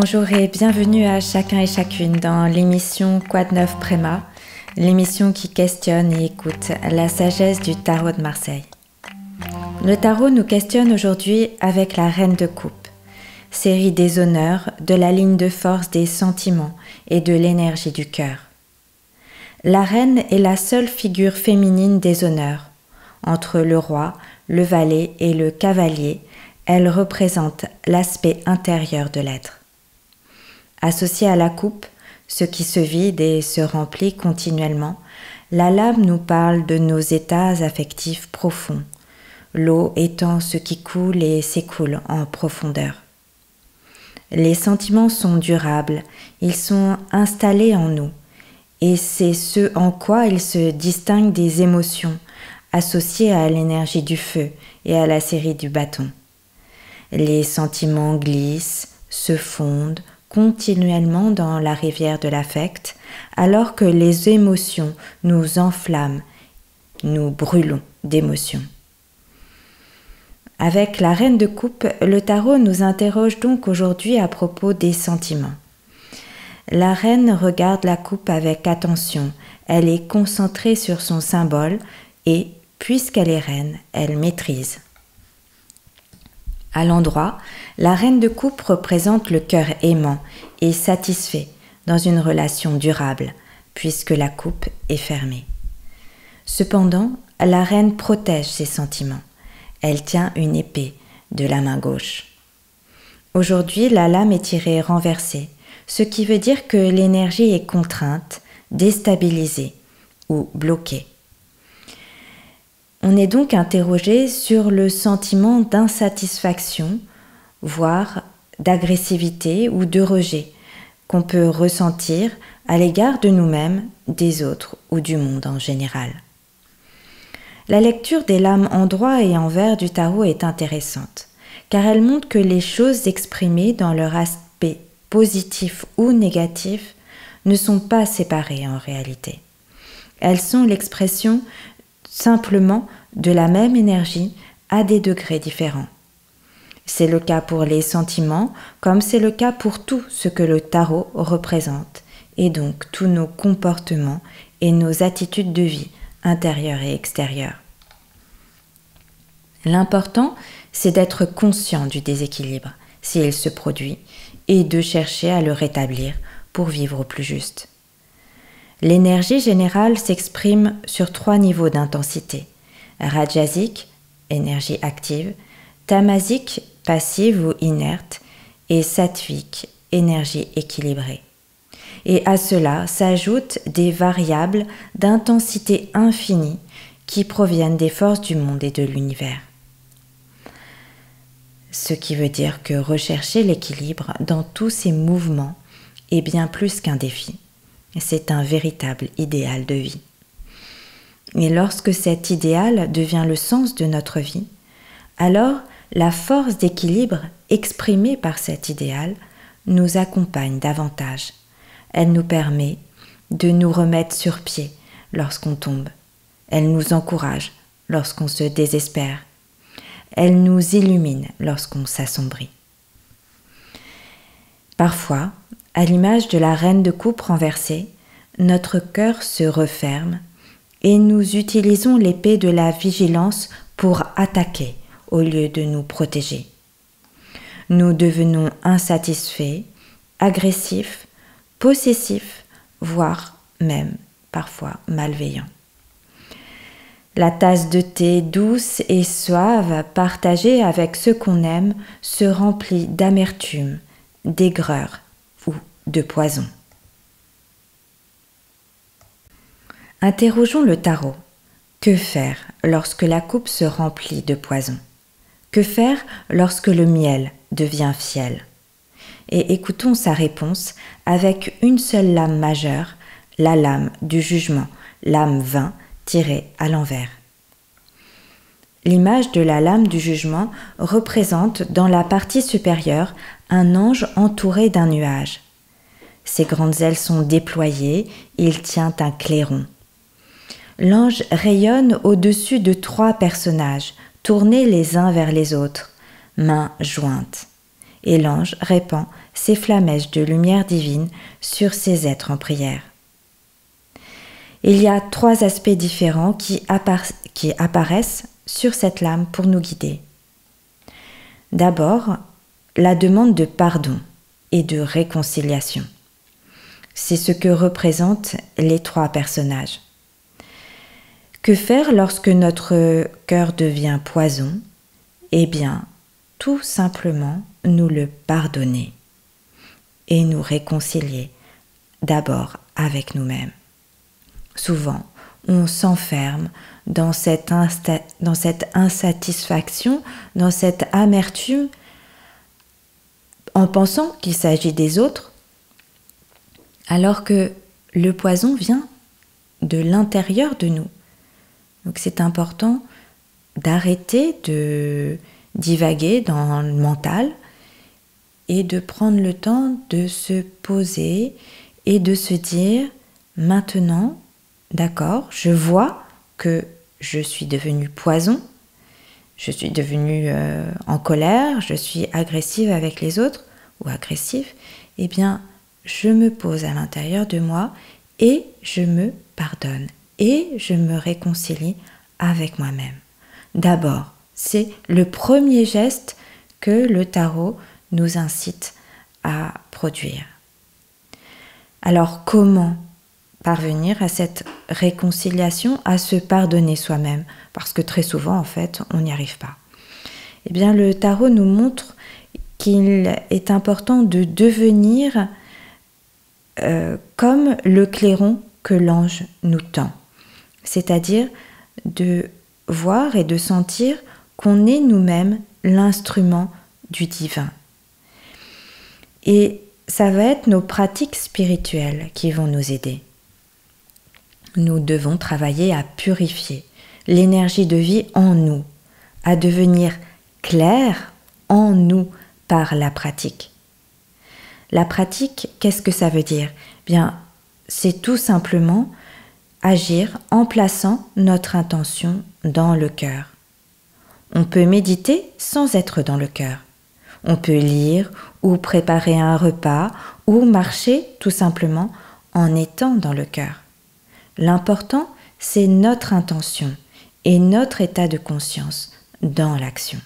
Bonjour et bienvenue à chacun et chacune dans l'émission Quad Neuf Préma, l'émission qui questionne et écoute la sagesse du tarot de Marseille. Le tarot nous questionne aujourd'hui avec la Reine de Coupe, série des honneurs, de la ligne de force des sentiments et de l'énergie du cœur. La Reine est la seule figure féminine des honneurs. Entre le roi, le valet et le cavalier, elle représente l'aspect intérieur de l'être. Associée à la coupe, ce qui se vide et se remplit continuellement, la lame nous parle de nos états affectifs profonds, l'eau étant ce qui coule et s'écoule en profondeur. Les sentiments sont durables, ils sont installés en nous, et c'est ce en quoi ils se distinguent des émotions associées à l'énergie du feu et à la série du bâton. Les sentiments glissent, se fondent continuellement dans la rivière de l'affect, alors que les émotions nous enflamment, nous brûlons d'émotions. Avec la reine de coupe, le tarot nous interroge donc aujourd'hui à propos des sentiments. La reine regarde la coupe avec attention, elle est concentrée sur son symbole et, puisqu'elle est reine, elle maîtrise. À l'endroit, la reine de coupe représente le cœur aimant et satisfait dans une relation durable, puisque la coupe est fermée. Cependant, la reine protège ses sentiments. Elle tient une épée de la main gauche. Aujourd'hui, la lame est tirée renversée, ce qui veut dire que l'énergie est contrainte, déstabilisée ou bloquée. On est donc interrogé sur le sentiment d'insatisfaction, voire d'agressivité ou de rejet qu'on peut ressentir à l'égard de nous-mêmes, des autres ou du monde en général. La lecture des lames en droit et en vert du tarot est intéressante, car elle montre que les choses exprimées dans leur aspect positif ou négatif ne sont pas séparées en réalité. Elles sont l'expression simplement de la même énergie à des degrés différents. C'est le cas pour les sentiments, comme c'est le cas pour tout ce que le tarot représente, et donc tous nos comportements et nos attitudes de vie intérieure et extérieure. L'important, c'est d'être conscient du déséquilibre, s'il se produit, et de chercher à le rétablir pour vivre au plus juste. L'énergie générale s'exprime sur trois niveaux d'intensité. Rajasique, énergie active, tamasique, passive ou inerte, et sattvique, énergie équilibrée et à cela s'ajoutent des variables d'intensité infinie qui proviennent des forces du monde et de l'univers. Ce qui veut dire que rechercher l'équilibre dans tous ces mouvements est bien plus qu'un défi. C'est un véritable idéal de vie. Et lorsque cet idéal devient le sens de notre vie, alors la force d'équilibre exprimée par cet idéal nous accompagne davantage elle nous permet de nous remettre sur pied lorsqu'on tombe. Elle nous encourage lorsqu'on se désespère. Elle nous illumine lorsqu'on s'assombrit. Parfois, à l'image de la reine de coupe renversée, notre cœur se referme et nous utilisons l'épée de la vigilance pour attaquer au lieu de nous protéger. Nous devenons insatisfaits, agressifs, possessif, voire même parfois malveillant. La tasse de thé douce et suave partagée avec ceux qu'on aime se remplit d'amertume, d'aigreur de poison. Interrogeons le tarot. Que faire lorsque la coupe se remplit de poison? Que faire lorsque le miel devient fiel? Et écoutons sa réponse avec une seule lame majeure, la lame du jugement, lame 20 tirée à l'envers. L'image de la lame du jugement représente dans la partie supérieure un ange entouré d'un nuage. Ses grandes ailes sont déployées, il tient un clairon. L'ange rayonne au-dessus de trois personnages, tournés les uns vers les autres, mains jointes et l'ange répand ces flamèches de lumière divine sur ces êtres en prière. Il y a trois aspects différents qui, qui apparaissent sur cette lame pour nous guider. D'abord, la demande de pardon et de réconciliation. C'est ce que représentent les trois personnages. Que faire lorsque notre cœur devient poison? Eh bien, tout simplement nous le pardonner et nous réconcilier d'abord avec nous-mêmes. Souvent, on s'enferme dans cette, dans cette insatisfaction, dans cette amertume, en pensant qu'il s'agit des autres, alors que le poison vient de l'intérieur de nous. Donc c'est important d'arrêter de divaguer dans le mental et de prendre le temps de se poser et de se dire maintenant, d'accord, je vois que je suis devenu poison, je suis devenue euh, en colère, je suis agressive avec les autres ou agressif, eh bien, je me pose à l'intérieur de moi et je me pardonne et je me réconcilie avec moi-même. D'abord, c'est le premier geste que le tarot nous incite à produire. Alors comment parvenir à cette réconciliation, à se pardonner soi-même? Parce que très souvent, en fait, on n'y arrive pas. Eh bien, le tarot nous montre qu'il est important de devenir euh, comme le clairon que l'ange nous tend, c'est-à-dire de voir et de sentir qu'on est nous-mêmes l'instrument du divin. Et ça va être nos pratiques spirituelles qui vont nous aider. Nous devons travailler à purifier l'énergie de vie en nous, à devenir clair en nous par la pratique. La pratique, qu'est-ce que ça veut dire? Bien, c'est tout simplement agir en plaçant notre intention dans le cœur. On peut méditer sans être dans le cœur. On peut lire ou préparer un repas ou marcher tout simplement en étant dans le cœur. L'important, c'est notre intention et notre état de conscience dans l'action.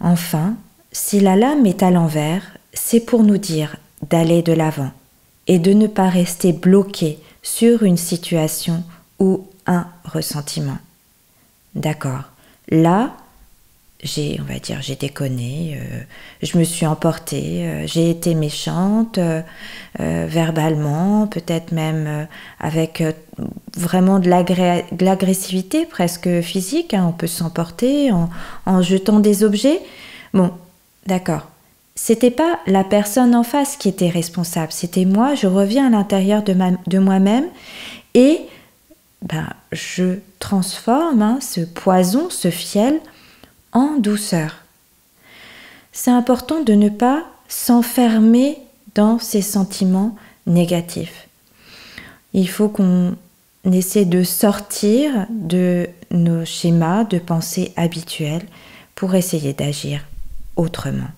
Enfin, si la lame est à l'envers, c'est pour nous dire d'aller de l'avant et de ne pas rester bloqué sur une situation ou un ressentiment. D'accord. Là, j'ai, on va dire, j'ai déconné, euh, je me suis emportée, euh, j'ai été méchante euh, verbalement, peut-être même avec vraiment de l'agressivité presque physique. Hein. on peut s'emporter en, en, jetant des objets. Bon, d'accord. C'était pas la personne en face qui était responsable, c'était moi. Je reviens à l'intérieur de, moi-même et ben, je transforme hein, ce poison, ce fiel, en douceur. C'est important de ne pas s'enfermer dans ces sentiments négatifs. Il faut qu'on essaie de sortir de nos schémas de pensée habituels pour essayer d'agir autrement.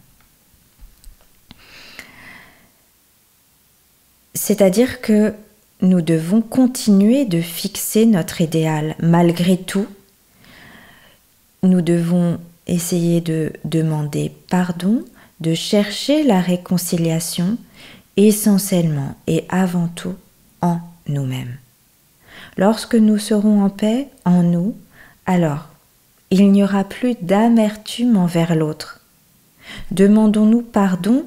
C'est-à-dire que nous devons continuer de fixer notre idéal malgré tout. Nous devons essayer de demander pardon, de chercher la réconciliation essentiellement et avant tout en nous-mêmes. Lorsque nous serons en paix en nous, alors il n'y aura plus d'amertume envers l'autre. Demandons-nous pardon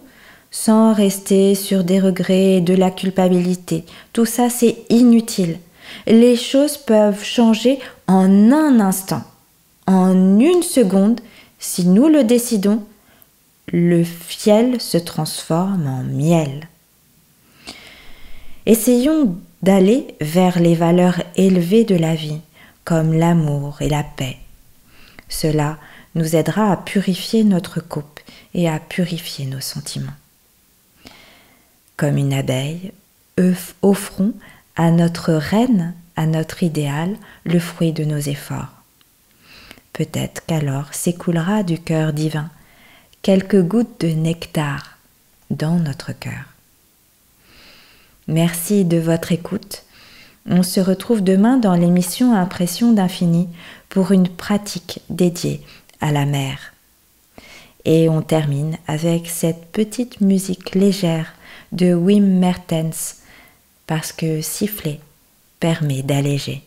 sans rester sur des regrets et de la culpabilité. Tout ça, c'est inutile. Les choses peuvent changer en un instant, en une seconde, si nous le décidons, le fiel se transforme en miel. Essayons d'aller vers les valeurs élevées de la vie, comme l'amour et la paix. Cela nous aidera à purifier notre coupe et à purifier nos sentiments. Comme une abeille, offrons à notre reine, à notre idéal, le fruit de nos efforts. Peut-être qu'alors s'écoulera du cœur divin quelques gouttes de nectar dans notre cœur. Merci de votre écoute. On se retrouve demain dans l'émission Impression d'infini pour une pratique dédiée à la mer. Et on termine avec cette petite musique légère de Wim Mertens parce que siffler permet d'alléger.